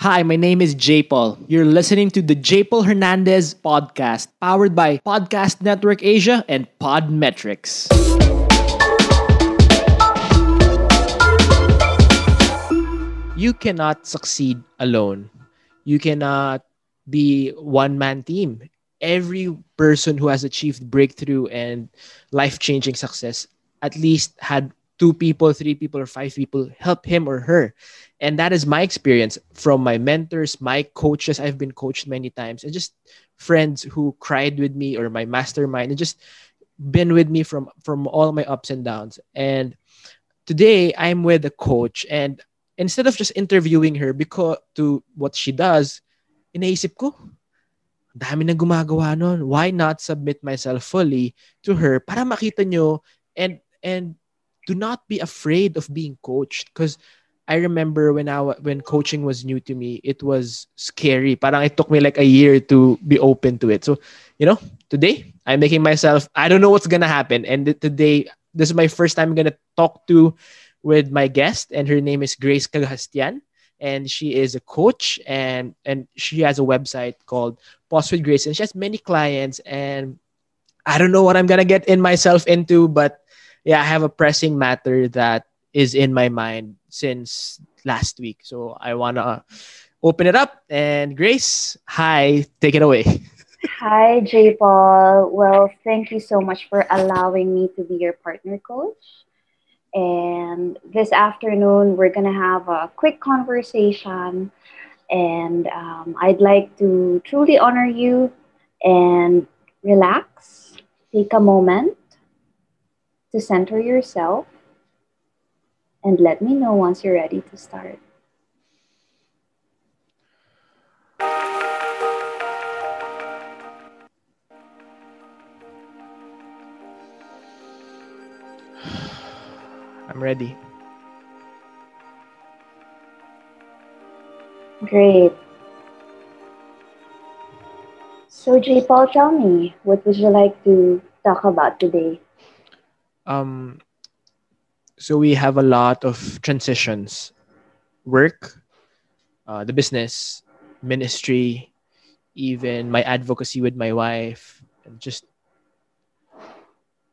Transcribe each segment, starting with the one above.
Hi, my name is J Paul. You're listening to the J Paul Hernandez podcast, powered by Podcast Network Asia and Podmetrics. You cannot succeed alone. You cannot be one man team. Every person who has achieved breakthrough and life changing success at least had two people, three people, or five people help him or her. And that is my experience from my mentors, my coaches. I've been coached many times, and just friends who cried with me or my mastermind and just been with me from from all my ups and downs. And today I'm with a coach and instead of just interviewing her because to what she does, inaisip ko, dami na gumagawa nun. Why not submit myself fully to her para makita nyo and and do not be afraid of being coached because I remember when I when coaching was new to me, it was scary. Parang it took me like a year to be open to it. So, you know, today I'm making myself. I don't know what's gonna happen, and today this is my first time I'm gonna talk to with my guest, and her name is Grace Cagastian, and she is a coach, and and she has a website called Pause with Grace, and she has many clients, and I don't know what I'm gonna get in myself into, but yeah, I have a pressing matter that is in my mind since last week, so I wanna open it up. And Grace, hi, take it away. Hi, J. Paul. Well, thank you so much for allowing me to be your partner coach. And this afternoon, we're going to have a quick conversation. And um, I'd like to truly honor you and relax, take a moment to center yourself, and let me know once you're ready to start. I'm ready. Great. So, J. Paul, tell me, what would you like to talk about today? Um, so we have a lot of transitions, work, uh, the business, ministry, even my advocacy with my wife, and just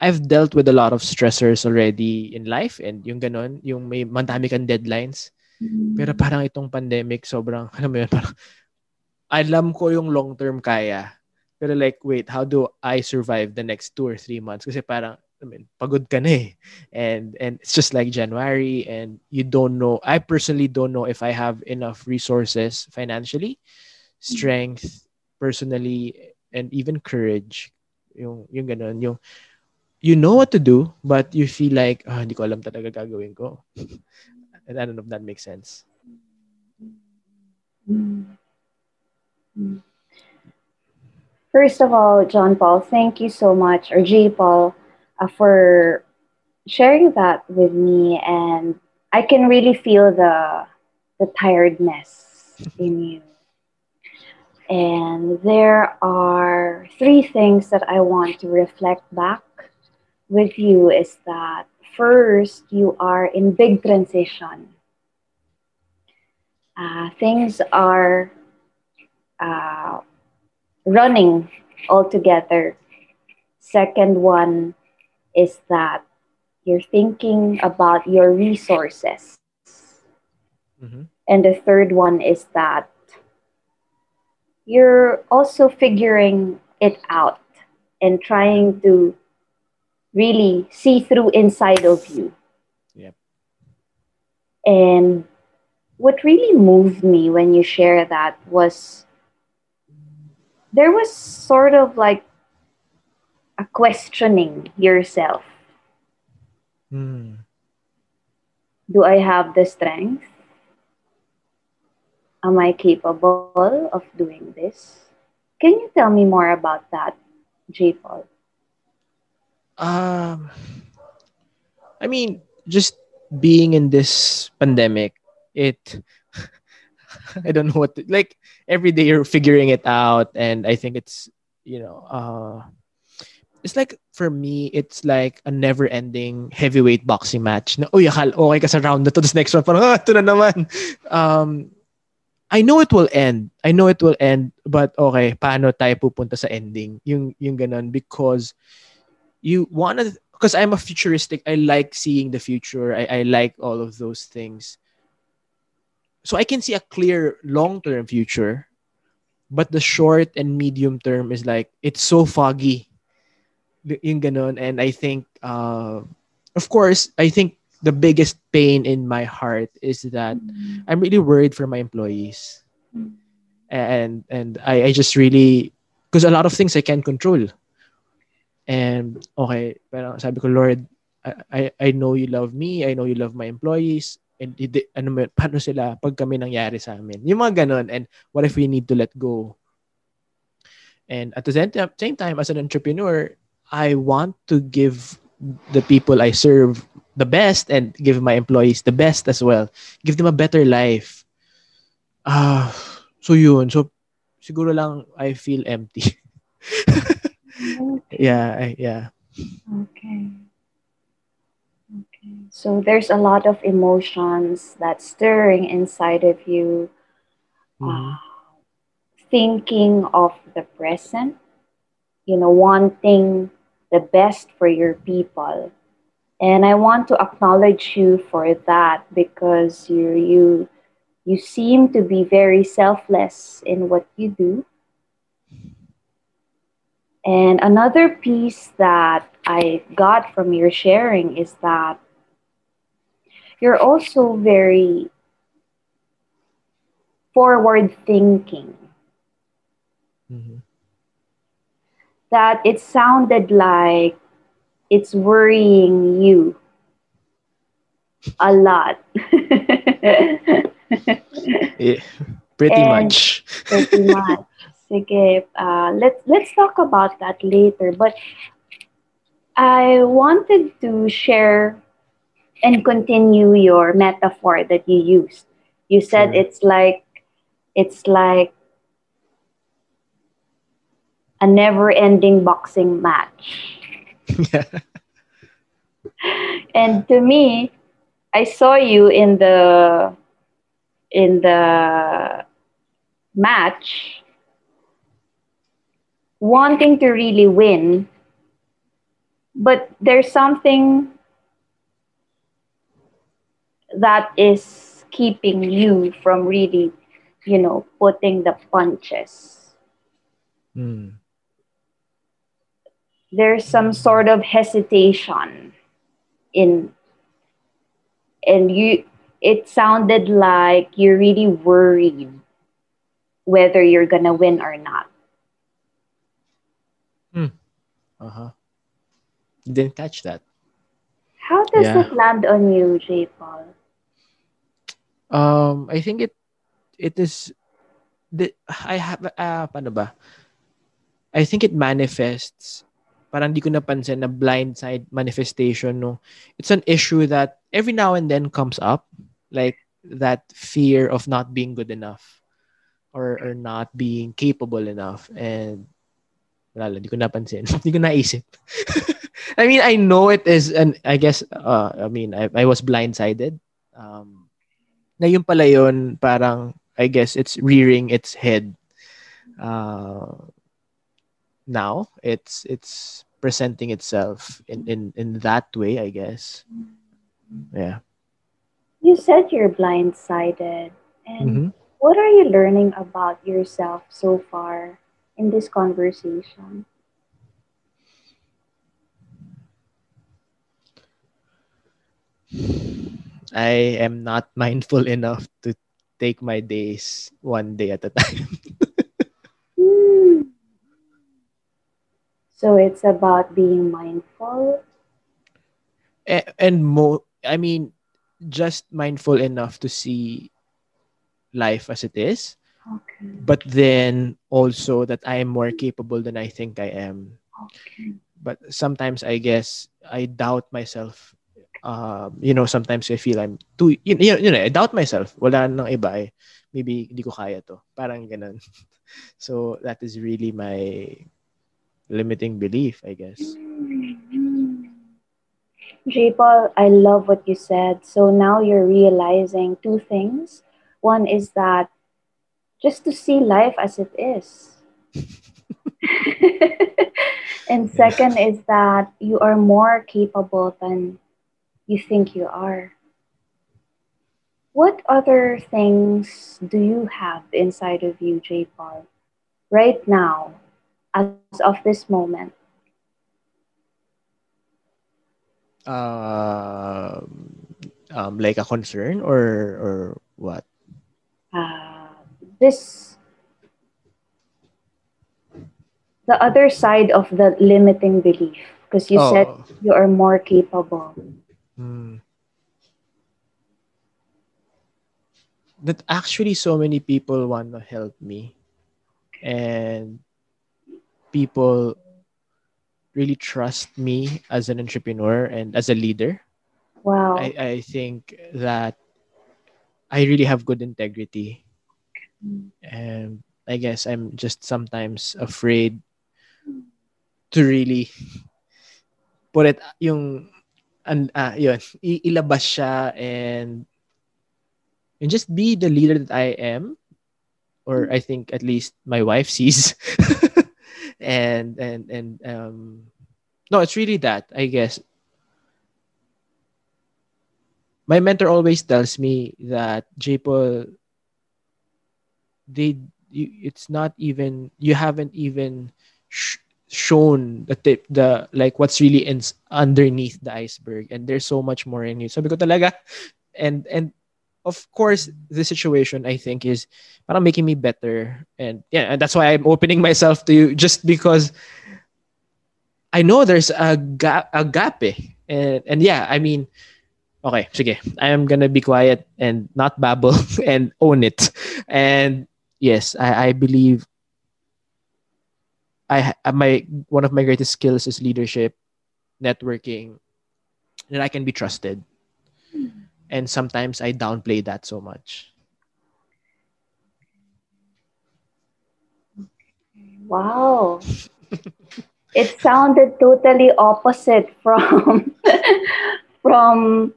I've dealt with a lot of stressors already in life and yung ganon, yung may mandami kang deadlines. Mm-hmm. Pero parang itong pandemic, sobrang, alam mo yun, parang, alam ko yung long term kaya. Pero like, wait, how do I survive the next two or three months? Kasi parang, I mean, pagod ka na eh. And, and it's just like January and you don't know, I personally don't know if I have enough resources financially, strength, personally, and even courage. Yung, yung ganon, yung, you know what to do, but you feel like, ah, hindi ko alam talaga gagawin ko. and I don't know if that makes sense. First of all, John Paul, thank you so much, or J. Paul, uh, for sharing that with me. And I can really feel the, the tiredness in you. And there are three things that I want to reflect back with you is that first, you are in big transition. Uh, things are uh, running all together. Second one is that you're thinking about your resources. Mm-hmm. And the third one is that you're also figuring it out and trying to really see through inside of you. Yep. And what really moved me when you share that was there was sort of like a questioning yourself. Hmm. Do I have the strength? Am I capable of doing this? Can you tell me more about that, J. Paul? Um, I mean, just being in this pandemic, it. I don't know what to, like. Every day you're figuring it out, and I think it's you know, uh, it's like for me, it's like a never-ending heavyweight boxing match. Na, uy, akal, okay ka sa round na to, this next one, parang, ah, ito na naman. Um, I know it will end. I know it will end, but okay, paano tayo pupunta sa ending? Yung yung ganun because you want to because I'm a futuristic. I like seeing the future. I, I like all of those things. So I can see a clear long-term future, but the short and medium term is like it's so foggy. Yung ganun and I think uh of course, I think the biggest pain in my heart is that mm-hmm. I'm really worried for my employees. Mm-hmm. And and I, I just really because a lot of things I can't control. And okay, pero sabi ko, Lord, I, I, I know you love me, I know you love my employees, and ano mo, paano sila pag kami nangyari sa amin? Yung mga ganun, and what if we need to let go? And at the same time, same time as an entrepreneur, I want to give the people I serve the best and give my employees the best as well. Give them a better life. Ah, uh, so yun. So siguro lang I feel empty. yeah, I, yeah. Okay. Okay. So there's a lot of emotions that's stirring inside of you. Mm-hmm. Uh, thinking of the present, you know, wanting the best for your people and I want to acknowledge you for that because you you you seem to be very selfless in what you do. And another piece that I got from your sharing is that you're also very forward thinking. Mm-hmm. That it sounded like it's worrying you a lot. yeah, pretty and much. pretty much. Sige, uh, let's let's talk about that later. But I wanted to share and continue your metaphor that you used. You said sure. it's like it's like a never-ending boxing match. And to me, I saw you in the in the match wanting to really win, but there's something that is keeping you from really, you know, putting the punches. Mm there's some sort of hesitation in and you it sounded like you're really worried whether you're gonna win or not. Hmm. uh-huh. Didn't catch that. How does yeah. it land on you j paul um i think it it is the i have uh, paano ba? I think it manifests parang di ko napansin na blindside manifestation no? It's an issue that every now and then comes up like that fear of not being good enough or or not being capable enough. And wala lang, di ko napansin. Di ko naisip. I mean I know it is and I guess uh, I mean I, I was blindsided. Um na yun pala yun parang I guess it's rearing its head. Uh, now it's it's presenting itself in in in that way i guess. Yeah. You said you're blindsided. And mm-hmm. what are you learning about yourself so far in this conversation? I am not mindful enough to take my days one day at a time So it's about being mindful. And mo I mean, just mindful enough to see life as it is. Okay. But then also that I am more capable than I think I am. Okay. But sometimes I guess I doubt myself. Um, you know, sometimes I feel I'm too, you, you, you know, I doubt myself. Wala nang iba eh. Maybe hindi ko kaya to. Parang ganun. so that is really my limiting belief, I guess. Mm-hmm. J. Paul, I love what you said. So now you're realizing two things. One is that just to see life as it is. and second is that you are more capable than you think you are. What other things do you have inside of you, J. Paul, right now, as of this moment? Uh, um, like a concern or or what? Uh, this the other side of the limiting belief because you Oh. said you are more capable Hmm. That actually so many people want to help me. And people really trust me as an entrepreneur and as a leader. wow I, I think that I really have good integrity. And I guess I'm just sometimes afraid to really put it yung and ah yun ilabas siya and and just be the leader that I am or I think at least my wife sees and and and um no it's really that I guess. My mentor always tells me that JPaul they you, it's not even you haven't even sh- shown the tip the like what's really in, underneath the iceberg. And there's so much more in you. Sabi ko talaga and and of course the situation i think is parang making me better and yeah and that's why i'm opening myself to you just because i know there's a gap a gap eh. and and yeah i mean okay sige i am gonna be quiet and not babble and own it and yes i i believe I my one of my greatest skills is leadership, networking, that I can be trusted. And sometimes I downplay that so much. wow it sounded totally opposite from from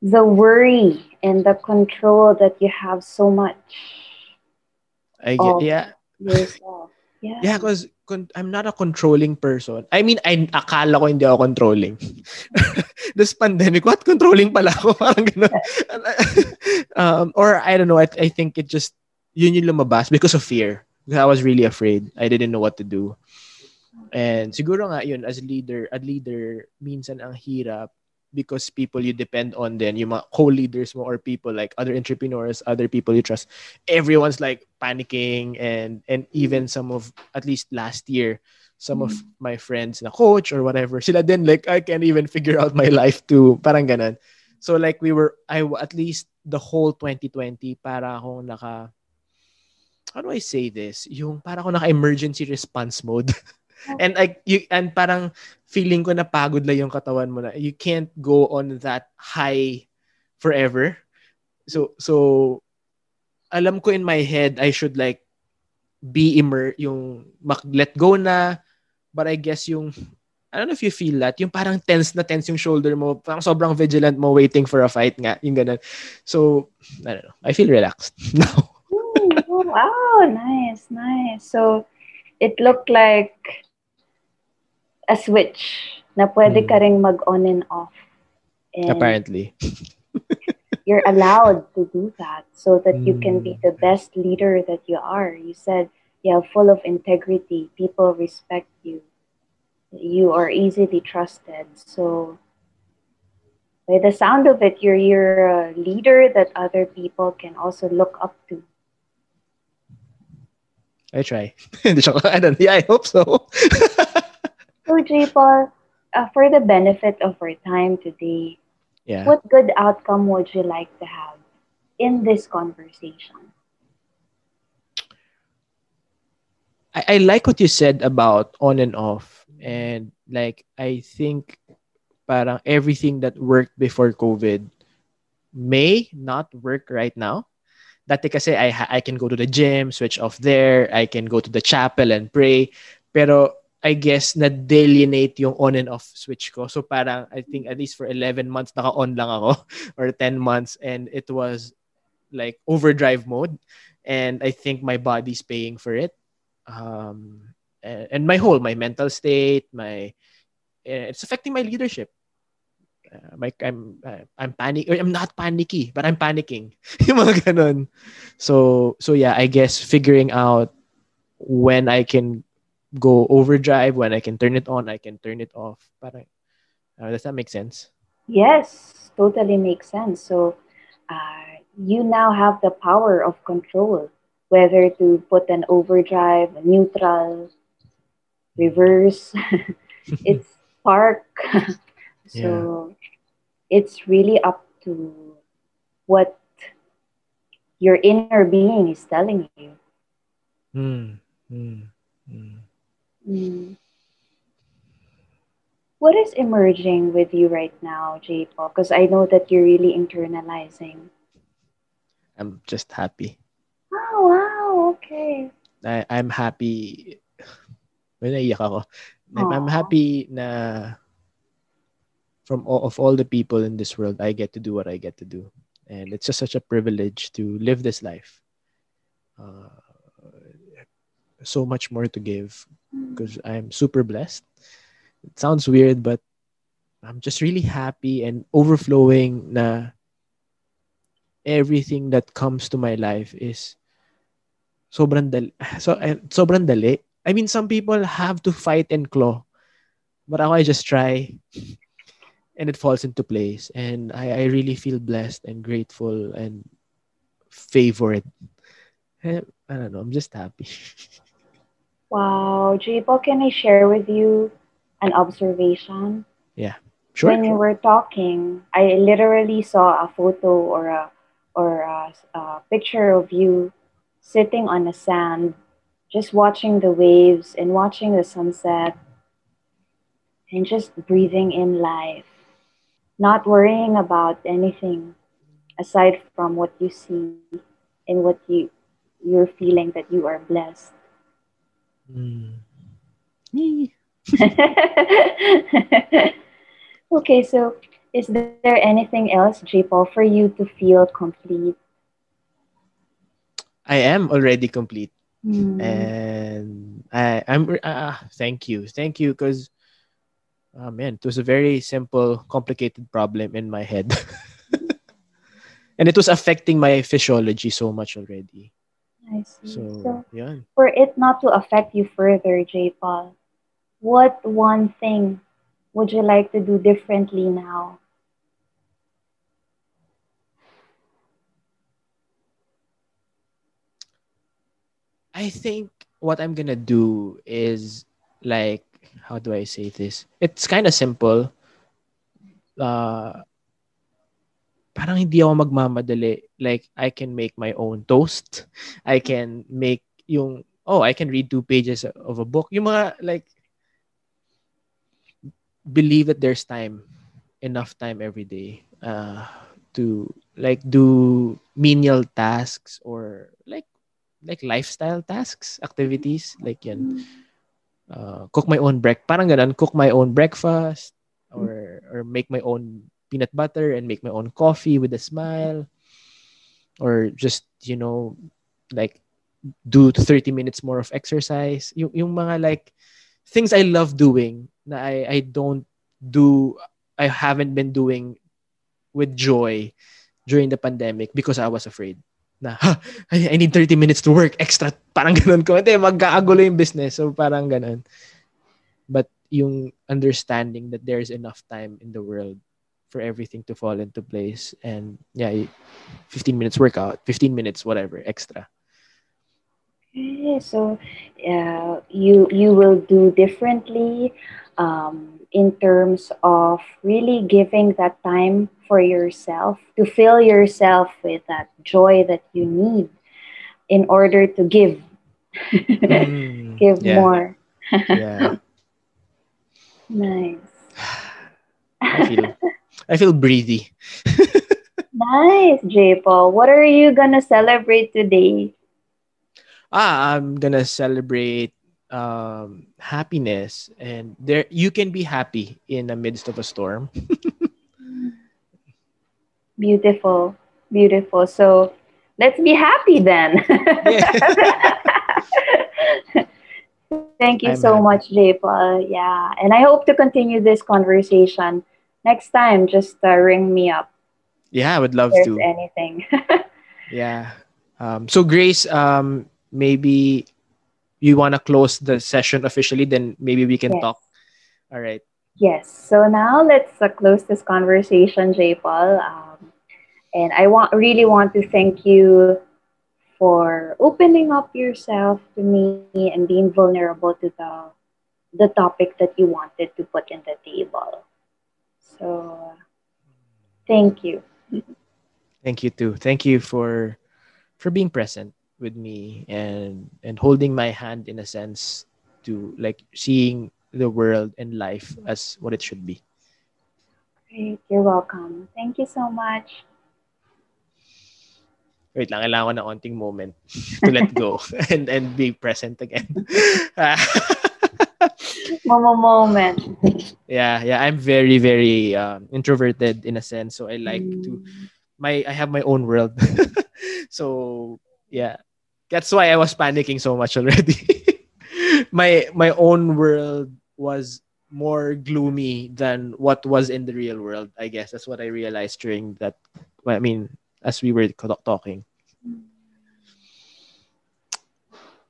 the worry and the control that you have so much I get yeah. yourself yeah Yeah, because con- I'm not a controlling person. I mean, I akala ko hindi ako controlling. This pandemic, what controlling pala ako? Parang ganun. um, or I don't know, I, I think it just, yun yung lumabas because of fear. Because I was really afraid. I didn't know what to do. And siguro nga yun, as leader, a leader, minsan ang hirap because people you depend on then, yung mga co-leaders mo or people like other entrepreneurs, other people you trust, everyone's like panicking and and even some of at least last year some of my friends na coach or whatever. Sila din like I can't even figure out my life too parang ganun. So like we were I at least the whole 2020 para akong naka how do I say this? Yung para akong naka emergency response mode. And like you and parang feeling ko na pagod lang yung katawan mo na you can't go on that high forever. So so alam ko in my head I should like be immer yung mak- let go na but I guess yung I don't know if you feel that yung parang tense na tense yung shoulder mo parang sobrang vigilant mo waiting for a fight nga yung ganun so I don't know I feel relaxed now Hmm, oh, wow nice nice so it looked like a switch na pwede Hmm. ka ring mag on and off and apparently you're allowed to do that so that you can be Mm. the best leader that you are. You said you're full of integrity, people respect you, you are easily trusted. So, by the sound of it, you're, you're a leader that other people can also look up to. I try. I don't yeah I hope so So, J. Paul, uh, for the benefit of our time today, yeah what good outcome would you like to have in this conversation? I, I like what you said about on and off and like I think parang everything that worked before COVID may not work right now. Dati kasi I, I can go to the gym, switch off there, I can go to the chapel and pray. Pero I guess na-delineate yung on and off switch ko. So parang I think at least for 11 months naka-on lang ako or 10 months and it was like overdrive mode and I think my body's paying for it. Um, and, and my whole my mental state, my eh, it's affecting my leadership. Uh, my, I'm uh, I'm panic I'm not panicky, but I'm panicking. So so yeah, I guess figuring out when I can go overdrive, when I can turn it on, I can turn it off. Parang, uh, does that make sense? Yes, totally makes sense. So, uh, you now have the power of control, whether to put an overdrive, a neutral, reverse. it's park. so, it's really up to what your inner being is telling you. Mm, mm, mm. Mm. What is emerging with you right now, J Paul? Because I know that you're really internalizing. I'm just happy. Oh, wow. Okay. I, I'm happy. May naiyak ako. I'm, I'm happy na from all, of all the people in this world, I get to do what I get to do. And it's just such a privilege to live this life. Uh, so much more to give because I'm super blessed. It sounds weird, but I'm just really happy and overflowing na everything that comes to my life is sobrang dali. So, eh, sobrang dali. I mean, some people have to fight and claw. But ako, I just try and it falls into place. And I, I really feel blessed and grateful and favored. Eh, I don't know. I'm just happy. Wow. J Paul, can I share with you an observation? Yeah. Sure. When you were talking, I literally saw a photo or a or a, a picture of you sitting on the sand, just watching the waves and watching the sunset and just breathing in life, not worrying about anything aside from what you see and what you you're feeling that you are blessed. Mm. Okay, so is there anything else, J. Paul, for you to feel complete? I am already complete. Hmm. And I, I'm, uh, thank you. Thank you because, oh man, it was a very simple, complicated problem in my head. and it was affecting my physiology so much already. I see. So, So, yeah. for it not to affect you further, J. Paul, what one thing would you like to do differently now? I think what I'm gonna do is like how do I say this? It's kind of simple. Uh parang hindi ako magmamadali. Like I can make my own toast. I can make yung oh, I can read two pages of a book. Yung mga like believe that there's time, enough time every day uh to like do menial tasks or like lifestyle tasks, activities like yan. Uh, cook my own break, parang ganun, cook my own breakfast or or make my own peanut butter and make my own coffee with a smile. Or just you know like do 30 minutes more of exercise. Yung, yung mga like things I love doing na I, I don't do I haven't been doing with joy during the pandemic because I was afraid na ha, I, need 30 minutes to work extra. Parang ganun ko. Hindi magkakagulo yung business. So parang ganun. But yung understanding that there's enough time in the world for everything to fall into place and yeah 15 minutes workout 15 minutes whatever extra. Okay, so uh, you you will do differently um, in terms of really giving that time for yourself to fill yourself with that joy that you need in order to give Mm, give yeah more. yeah Nice. I feel I feel breathy Nice, J Paul. What are you gonna celebrate today? ah I'm gonna celebrate um happiness and there you can be happy in the midst of a storm Beautiful, beautiful. So let's be happy then. Thank you I'm so happy. much, J. Paul. Yeah, and I hope to continue this conversation next time. Just uh, ring me up Yeah, I would love to. anything. Yeah. Um, so Grace, um, maybe you want to close the session officially, then maybe we can Yes. talk. All right. Yes. So now let's uh, close this conversation, J. Paul. Um, and I want really want to thank you for opening up yourself to me and being vulnerable to the the topic that you wanted to put in the table. So thank you. Thank you too. Thank you for for being present with me and and holding my hand in a sense to like seeing the world and life as what it should be. Great. You're welcome. Thank you so much. Wait lang, kailangan ko ng onting moment to let go and and be present again. Momo moment. yeah, yeah, I'm very very um, introverted in a sense, so I like to my I have my own world. so yeah, that's why I was panicking so much already. my my own world was more gloomy than what was in the real world. I guess that's what I realized during that. I mean, as we were talking.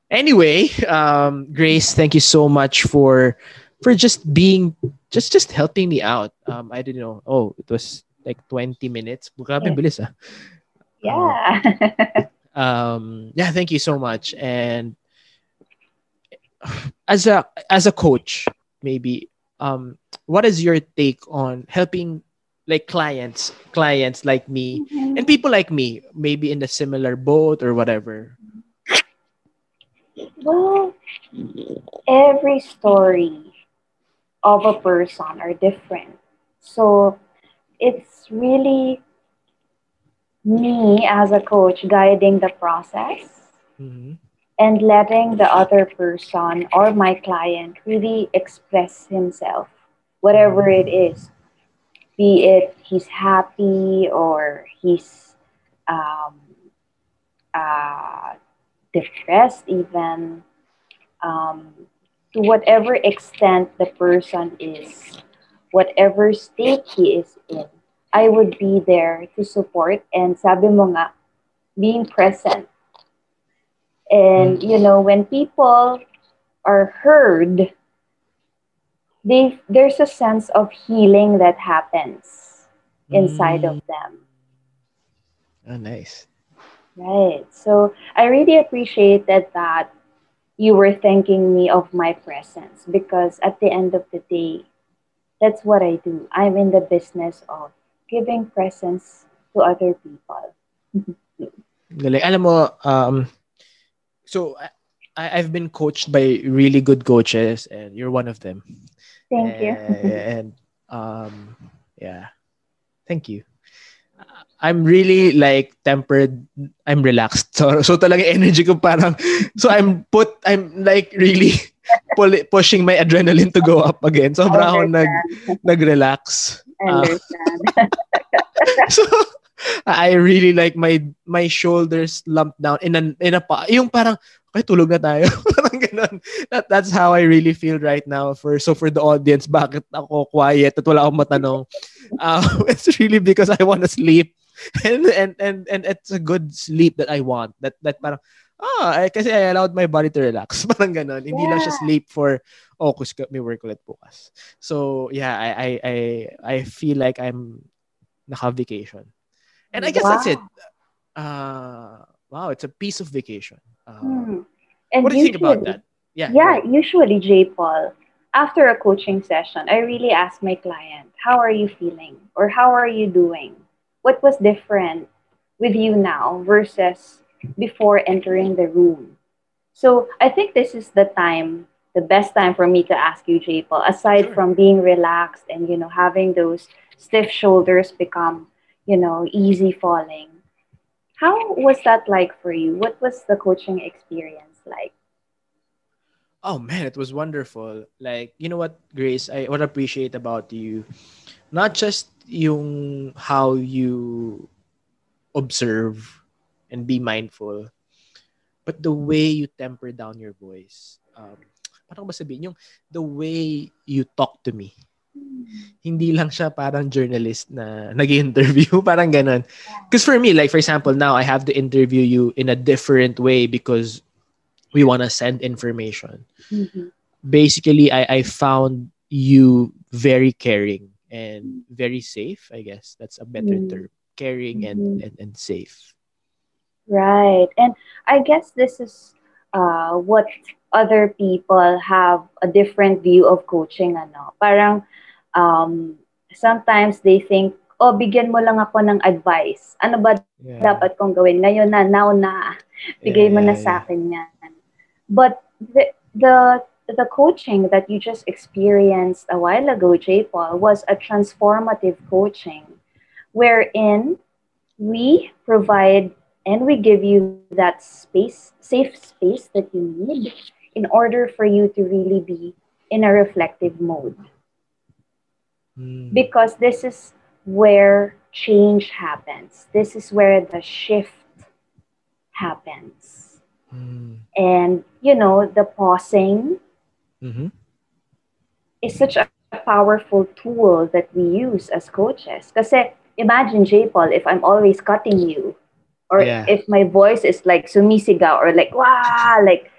Anyway, um, Grace, thank you so much for for just being just just helping me out. Um, I didn't know. Oh, it was like 20 minutes. Grabe, Yeah. bilis ah. Yeah. Um yeah thank you so much. And as a as a coach maybe um what is your take on helping like clients clients like me and people like me maybe in a similar boat or whatever? Well, every story of a person are different. So it's really me as a coach guiding the process Mhm. and letting the other person or my client really express himself, whatever it is. Be it he's happy or he's um, uh, depressed, even um, to whatever extent the person is, whatever state he is in, I would be there to support and sabi mo nga, being present. And, mm. you know, when people are heard, they, there's a sense of healing that happens inside of mm. them. oh nice Right. So I really appreciated that you were thanking me of my presence because at the end of the day, that's what I do. I'm in the business of giving presence to other people. Galing. Alam mo, um, so I, I've been coached by really good coaches, and you're one of them. Thank you. and um, yeah, thank you. I'm really like tempered. I'm relaxed. So, so talaga energy ko parang, so I'm put, I'm like really pull, pushing my adrenaline to go up again. Sobra ako nag, nag-relax. Ah. understand. so I really like my my shoulders lumped down in an in a pa, yung parang okay tulog na tayo. Parang ganun. That, that's how I really feel right now for so for the audience bakit ako quiet at wala akong matanong? Uh, it's really because I want to sleep. And and and and it's a good sleep that I want. That that parang ah eh, kasi I allowed my body to relax parang ganun hindi lang siya Yeah. sleep for oh kus may work ulit bukas so yeah I I I I feel like I'm naka-vacation. And I guess that's it. Uh, wow, it's a piece of vacation. Uh, Hmm. And what do you think about usually- that? Yeah. Yeah, usually, J. Paul, after a coaching session, I really ask my client, How are you feeling? Or how are you doing? What was different with you now versus before entering the room? So I think this is the time, the best time for me to ask you, J. Paul, aside Sure. from being relaxed and, you know, having those stiff shoulders become, you know, easy falling. How was that like for you? What was the coaching experience like? Oh man, it was wonderful. Like, you know what, Grace, I what I appreciate about you, not just yung how you observe and be mindful. But the way you temper down your voice, um, parang ba sabihin, yung the way you talk to me, hindi lang siya parang journalist na nag-interview, parang ganun. Because for me, like for example, now I have to interview you in a different way because we want to send information. Mhm. Basically, I, I found you very caring and very safe, I guess. That's a better Mm. term. Caring and, Mhm. and, and safe. Right. And I guess this is uh, what other people have a different view of coaching. Ano. Parang um, sometimes they think, oh, bigyan mo lang ako ng advice. Ano ba Yeah. dapat kong gawin? Ngayon na, now na. Bigay mo na sa akin yan. But the, the, the coaching that you just experienced a while ago, J. Paul, was a transformative coaching wherein we provide and we give you that space, safe space that you need in order for you to really be in a reflective mode. Mm. Because this is where change happens. This is where the shift happens. Mm. And, you know, the pausing Mhm. is such a powerful tool that we use as coaches. Because imagine, J. Paul, if I'm always cutting you, or Yeah. if my voice is like sumisigaw, or like, wow, like,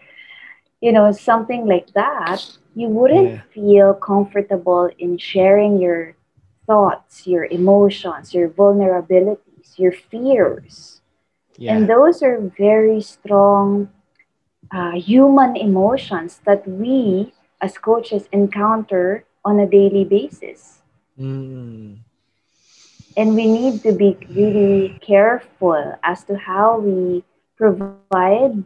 you know, something like that, you wouldn't Yeah. feel comfortable in sharing your thoughts, your emotions, your vulnerabilities, your fears. Yeah. And those are very strong uh, human emotions that we as coaches encounter on a daily basis. Mm. And we need to be really careful as to how we provide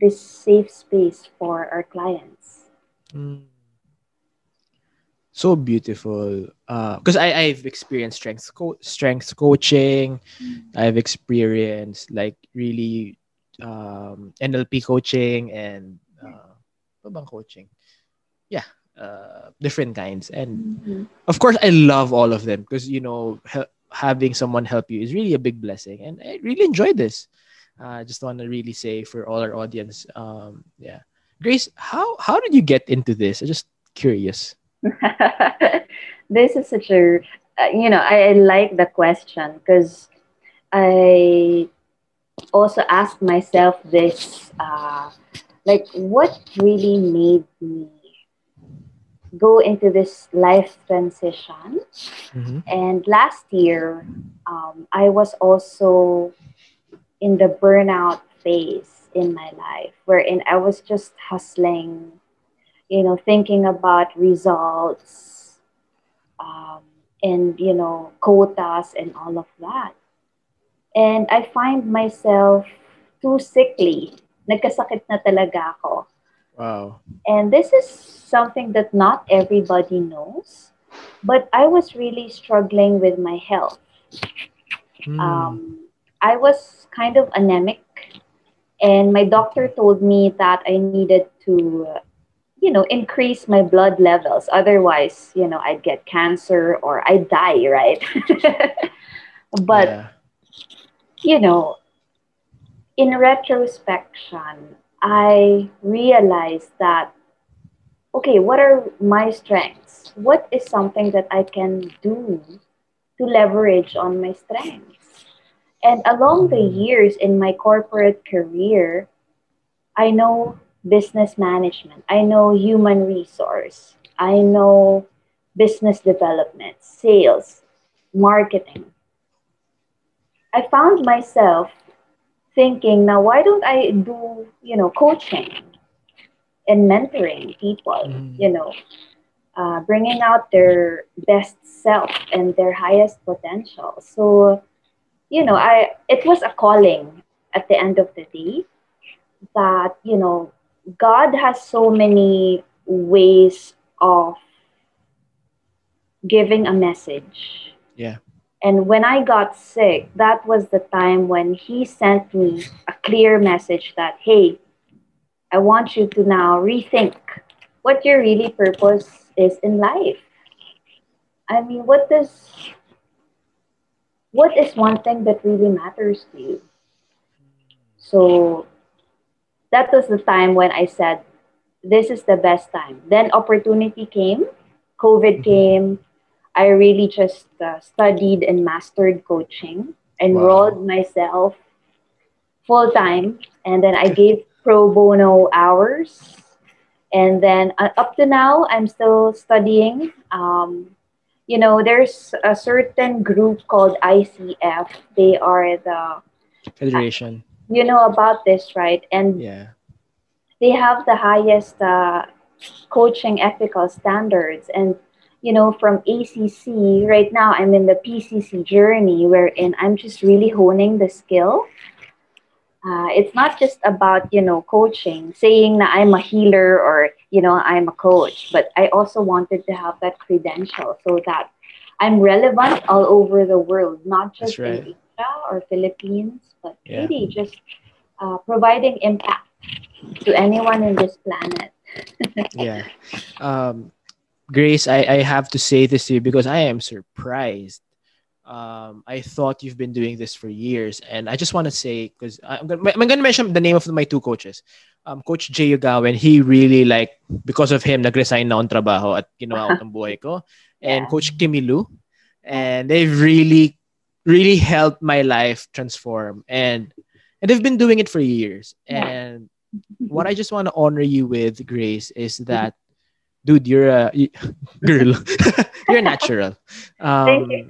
this safe space for our clients. Mm. So beautiful. Because I I've experienced strength co- strength coaching. I've experienced like really um, NLP coaching and uh, ano bang coaching? Yeah, uh, different kinds. And of course, I love all of them because you know hel- having someone help you is really a big blessing, and I really enjoy this. I just want to really say for all our audience, um, yeah, Grace, how how did you get into this? I'm just curious. this is such a, uh, you know, I, I like the question because I also asked myself this, uh, like, what really made me go into this life transition? Mm-hmm. And last year, um, I was also in the burnout phase in my life, wherein I was just hustling, you know, thinking about results, um, and you know, quotas and all of that. And I find myself too sickly. Nagkasakit na talaga ako. Wow. And this is something that not everybody knows, but I was really struggling with my health. Mm. Um, I was kind of anemic, and my doctor told me that I needed to, uh, you know, increase my blood levels. Otherwise, you know, I'd get cancer or I'd die, right? but yeah. you know, in retrospection, I realized that, okay, what are my strengths? What is something that I can do to leverage on my strengths? And along the Mm. years in my corporate career, I know business management, I know human resource, I know business development, sales, marketing. I found myself thinking, now why don't I do, you know, coaching and mentoring people, Mhm. you know, uh, bringing out their best self and their highest potential. So, you know, I it was a calling at the end of the day that, you know, God has so many ways of giving a message. Yeah. And when I got sick, that was the time when he sent me a clear message that, hey, I want you to now rethink what your really purpose is in life. I mean, what does what is one thing that really matters to you? So that was the time when I said, this is the best time. Then opportunity came, COVID mm-hmm. came. I really just uh, studied and mastered coaching, enrolled wow. myself full time, and then I gave pro bono hours. And then uh, up to now, I'm still studying. Um, you know, there's a certain group called ICF. They are the federation. Uh, you know about this, right? And yeah, they have the highest uh, coaching ethical standards. And you know, from ACC, right now I'm in the PCC journey, wherein I'm just really honing the skill uh, it's not just about you know coaching saying that i'm a healer or you know i'm a coach but i also wanted to have that credential so that i'm relevant all over the world not just right. in asia or philippines but yeah. really just uh, providing impact to anyone in this planet yeah um, grace I, I have to say this to you because i am surprised um, I thought you've been doing this for years, and I just want to say because I'm gonna, I'm gonna mention the name of my two coaches. Um, Coach Jay Ugawen, he really like because of him nagresign na on trabaho at ginawa ko ng buhay ko, and yeah. Coach Kimmy Lu, and they've really really helped my life transform, and and they've been doing it for years. Yeah. And what I just want to honor you with, Grace, is that dude, you're a girl. you're natural. Um, you.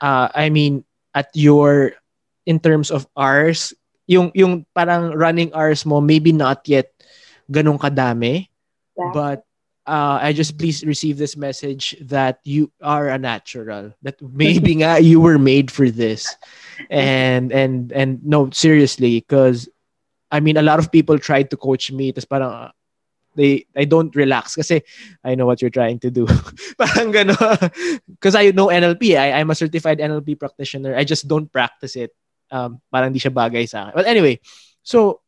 uh, I mean, at your in terms of hours, yung yung parang running hours mo maybe not yet ganun kadami, yeah. but uh, I just please receive this message that you are a natural. That maybe nga you were made for this, and and and no seriously, because I mean a lot of people tried to coach me. Tapos parang they I don't relax kasi I know what you're trying to do. Parang Because I know NLP. I, I'm a certified NLP practitioner. I just don't practice it. Um, parang di siya bagay sa akin. But anyway, so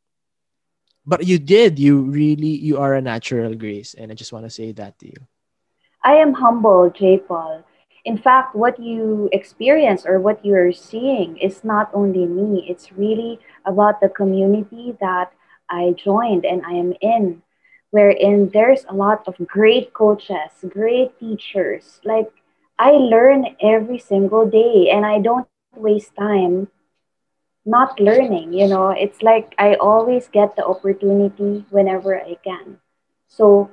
but you did. You really you are a natural grace and I just want to say that to you. I am humble, J. Paul. In fact, what you experience or what you're seeing is not only me, it's really about the community that I joined and I am in wherein there's a lot of great coaches, great teachers. Like I learn every single day and I don't waste time not learning, you know. It's like I always get the opportunity whenever I can. So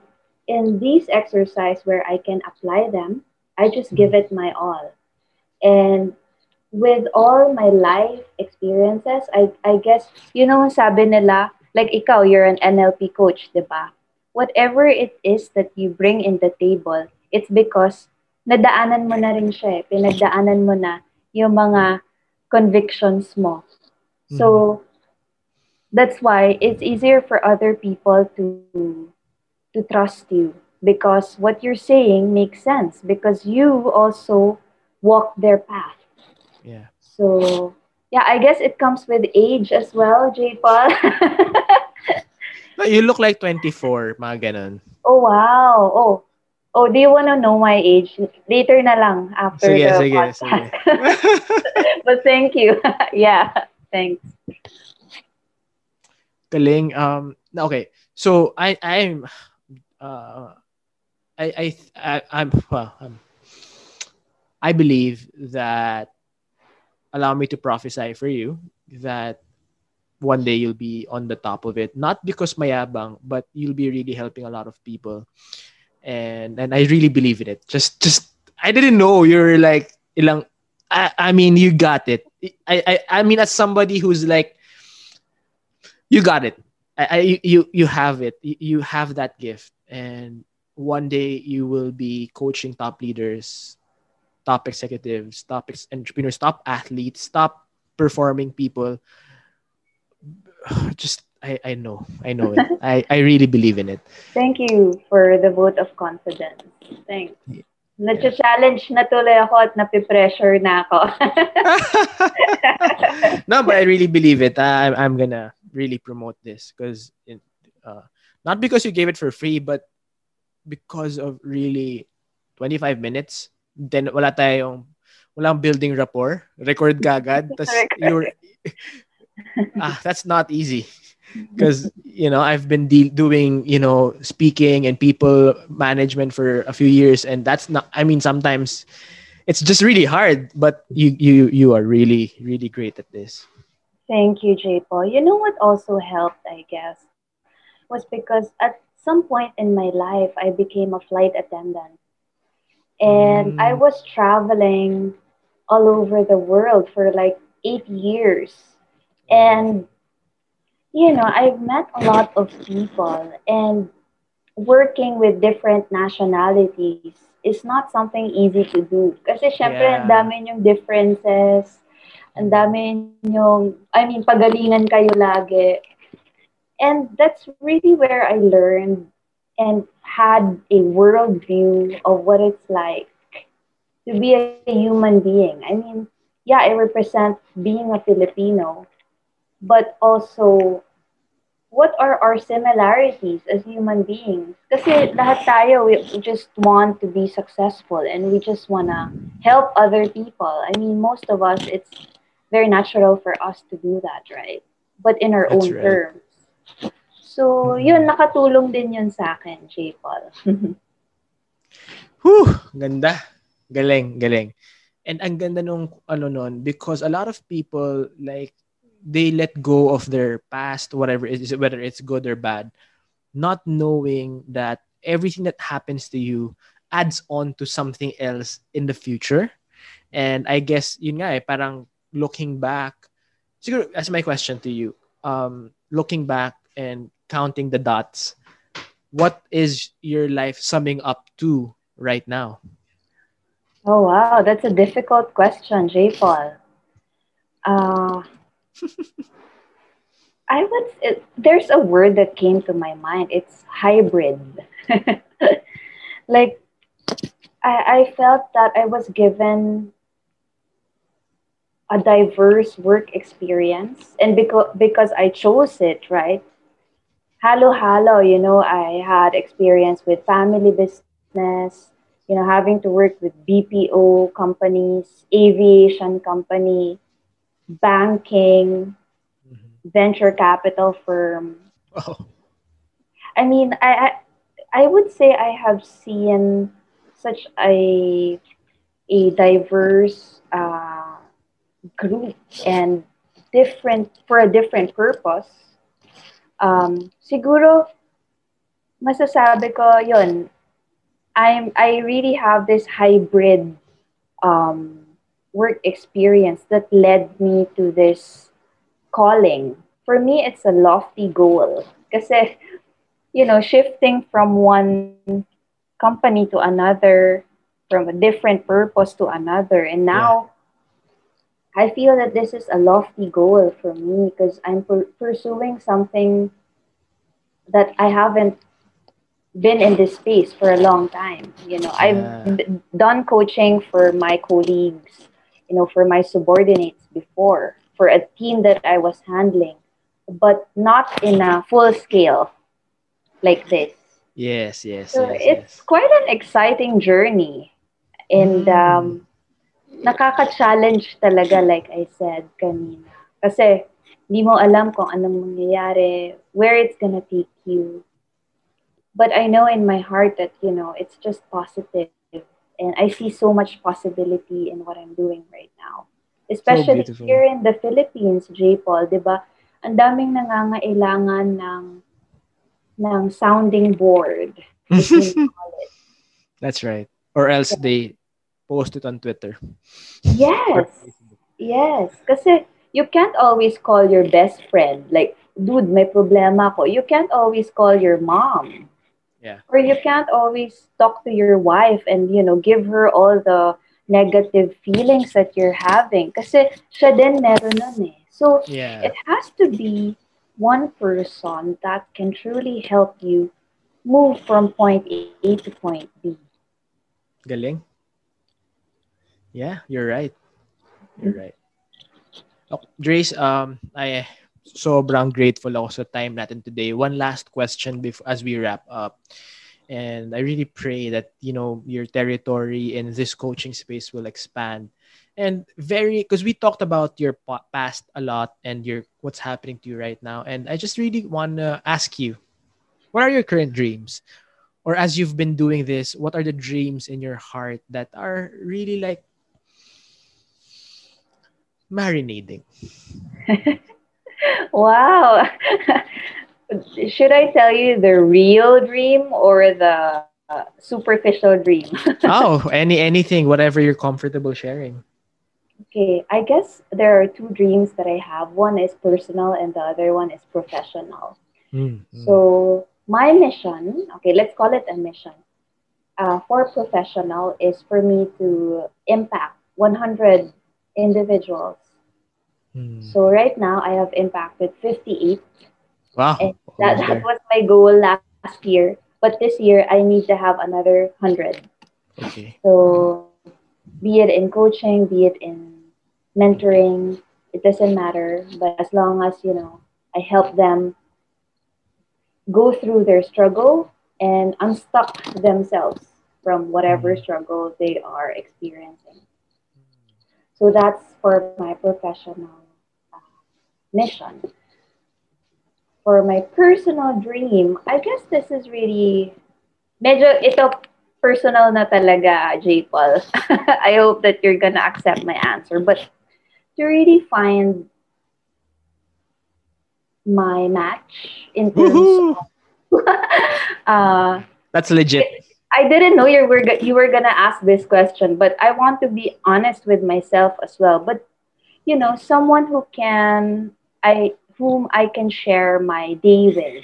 in these exercise where I can apply them, I just give it my all. And with all my life experiences, I, I guess, you know, sabi nila, like ikaw, you're an NLP coach, di ba? Whatever it is that you bring in the table, it's because nadaanan mo na rin siya eh. Pinagdaanan mo na yung mga convictions mo. So, mm-hmm. that's why it's easier for other people to to trust you because what you're saying makes sense because you also walk their path. Yeah. So, yeah, I guess it comes with age as well, J. Paul. you look like 24, mga ganun. Oh, wow. Oh, Oh, do you want to know my age? Later na lang after sige, the sige, podcast. Sige. but thank you. yeah, thanks. Galing. Um, okay. So I I'm uh I I, I I'm well, I'm, I believe that allow me to prophesy for you that one day you'll be on the top of it. Not because mayabang but you'll be really helping a lot of people. And and I really believe in it. Just just I didn't know you're like ilang I, I mean you got it. I, I I mean as somebody who's like you got it. I, I you you have it. You have that gift. And one day you will be coaching top leaders top executives top entrepreneurs top athletes top performing people just I, I know. I know it. I, I really believe in it. Thank you for the vote of confidence. Thanks. Yeah. Nag-challenge na tuloy ako at napipressure na ako. no, but I really believe it. I, I'm gonna really promote this because uh, not because you gave it for free, but because of really 25 minutes. Then wala tayong walang building rapport. Record ka agad. Tapos you're ah, that's not easy because you know I've been de- doing you know speaking and people management for a few years, and that's not. I mean, sometimes it's just really hard, but you you you are really really great at this. Thank you, J. Paul. You know what also helped, I guess, was because at some point in my life, I became a flight attendant. And mm. I was traveling all over the world for like eight years. And, you know, I've met a lot of people, and working with different nationalities is not something easy to do. Kasi syempre, yeah. ang dami yung differences, ang dami yung, I mean, pagalingan kayo lagi. And that's really where I learned and had a worldview of what it's like to be a human being. I mean, yeah, I represent being a Filipino, but also what are our similarities as human beings? Kasi lahat tayo, we just want to be successful and we just want to help other people. I mean, most of us, it's very natural for us to do that, right? But in our That's own right. terms. So, yun, nakatulong din yun sa akin, J. Paul. Whew, ganda. Galing, galing. And ang ganda nung ano nun because a lot of people like they let go of their past whatever it is whether it's good or bad not knowing that everything that happens to you adds on to something else in the future. And I guess yun nga eh, parang looking back siguro as my question to you um looking back and counting the dots what is your life summing up to right now Oh, wow. That's a difficult question, J. Paul. Uh, I would, it, there's a word that came to my mind. It's hybrid. like, I, I felt that I was given a diverse work experience. And because, because I chose it, right? Halo halo, you know, I had experience with family business, you know, having to work with BPO companies, aviation company, banking, mm-hmm. venture capital firm. Oh. I mean, I, I I would say I have seen such a a diverse uh, group and different for a different purpose. Um, siguro, masasabi ko yon I'm I really have this hybrid um, work experience that led me to this calling. For me, it's a lofty goal. Kasi, you know, shifting from one company to another, from a different purpose to another. And now, yeah. I feel that this is a lofty goal for me because I'm per- pursuing something that I haven't been in this space for a long time. You know, yeah. I've done coaching for my colleagues, you know, for my subordinates before, for a team that I was handling, but not in a full scale like this. Yes, yes. So yes, it's yes. quite an exciting journey. And mm. um, nakaka-challenge talaga, like I said kanina. Kasi, hindi mo alam kung anong mangyayari, where it's gonna take you but I know in my heart that you know it's just positive, and I see so much possibility in what I'm doing right now. Especially so here in the Philippines, J. Paul, di ba? Ang daming nangangailangan ng ng sounding board. That's right. Or else yeah. they post it on Twitter. Yes. yes. Kasi you can't always call your best friend like, dude, may problema ko. You can't always call your mom. Yeah. Or you can't always talk to your wife and, you know, give her all the negative feelings that you're having. Kasi siya din meron nun eh. So, yeah. it has to be one person that can truly help you move from point A to point B. Galing. Yeah, you're right. You're mm-hmm. right. Oh, Grace, um, I sobrang grateful ako sa time natin today. One last question before as we wrap up. And I really pray that, you know, your territory in this coaching space will expand and very because we talked about your past a lot and your what's happening to you right now and i just really want to ask you what are your current dreams or as you've been doing this what are the dreams in your heart that are really like marinating wow. Should I tell you the real dream or the uh, superficial dream? oh any anything whatever you're comfortable sharing okay, I guess there are two dreams that I have. One is personal and the other one is professional. Mm-hmm. So my mission, okay, let's call it a mission. Uh, for professional is for me to impact 100 individuals Mm. So right now I have impacted 58. Wow. And that, that was my goal last year. But this year I need to have another 100. Okay. So be it in coaching, be it in mentoring, it doesn't matter. But as long as, you know, I help them go through their struggle and unstuck themselves from whatever mm. struggle they are experiencing. So that's for my professional mission. For my personal dream, I guess this is really, medyo ito personal na talaga, J. Paul. I hope that you're gonna accept my answer. But to really find my match in terms of, uh, That's legit. I didn't know you were you were gonna ask this question, but I want to be honest with myself as well. But you know, someone who can I whom I can share my day with.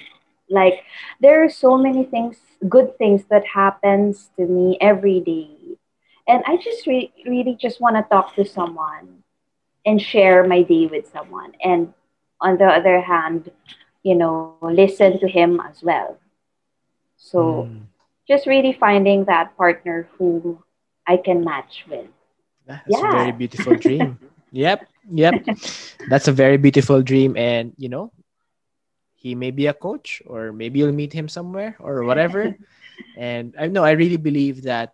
Like there are so many things, good things that happens to me every day, and I just re- really just want to talk to someone and share my day with someone. And on the other hand, you know, listen to him as well. So. Mm just really finding that partner who I can match with. That's yeah. a very beautiful dream. yep. Yep. That's a very beautiful dream. And, you know, he may be a coach or maybe you'll meet him somewhere or whatever. and I know I really believe that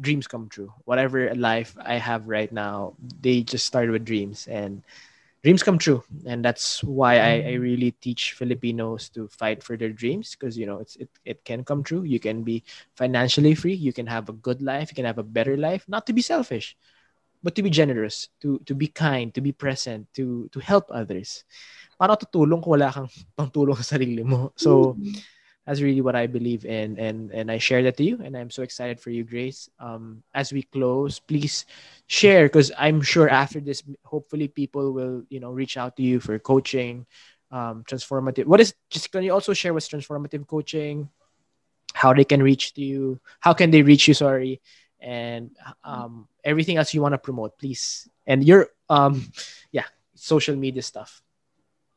dreams come true. Whatever life I have right now, they just started with dreams. And dreams come true and that's why I, I mm. really teach filipinos to fight for their dreams because you know it's it, it can come true you can be financially free you can have a good life you can have a better life not to be selfish but to be generous to to be kind to be present to to help others paano tutulong kung wala kang pangtulong sa sarili mo so mm-hmm that's really what I believe in, and and I share that to you, and I'm so excited for you, Grace. Um, as we close, please share because I'm sure after this, hopefully people will you know reach out to you for coaching, um, transformative. What is just can you also share what's transformative coaching, how they can reach to you, how can they reach you? Sorry, and um, everything else you want to promote, please, and your um, yeah, social media stuff.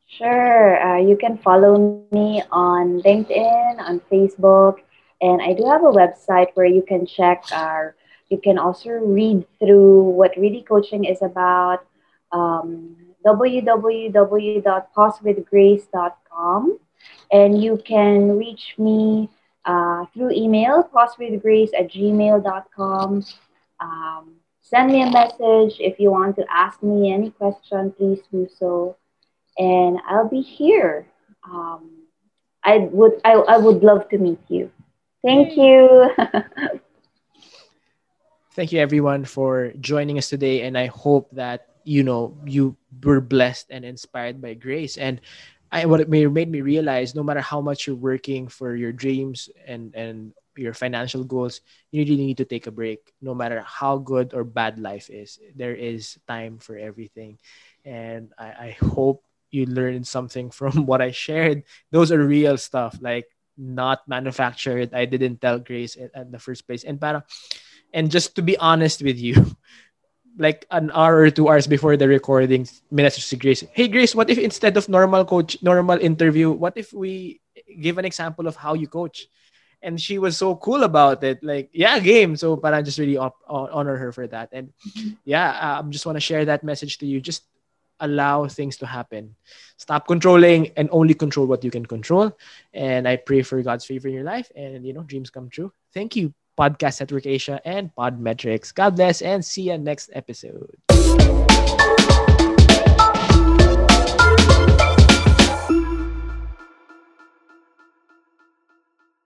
Sure. Uh, you can follow me on LinkedIn, on Facebook, and I do have a website where you can check our. You can also read through what Really Coaching is about. Um, www.pausewithgrace.com, and you can reach me uh, through email, pausewithgrace at gmail.com. Um, send me a message if you want to ask me any question. Please do so and I'll be here. Um, I would I, I would love to meet you. Thank you. Thank you everyone for joining us today and I hope that you know you were blessed and inspired by grace and I what it made me realize no matter how much you're working for your dreams and and your financial goals, you really need to take a break. No matter how good or bad life is, there is time for everything. And I, I hope you learned something from what I shared. Those are real stuff, like not manufactured. I didn't tell Grace in, in the first place. And para, and just to be honest with you, like an hour or two hours before the recording, message to Grace, hey Grace, what if instead of normal coach, normal interview, what if we give an example of how you coach? And she was so cool about it. Like, yeah, game. So, para just really op- honor her for that. And yeah, I um, just want to share that message to you. Just allow things to happen. Stop controlling and only control what you can control. And I pray for God's favor in your life and, you know, dreams come true. Thank you. Podcast Network Asia, and Podmetrics. God bless and see you next episode.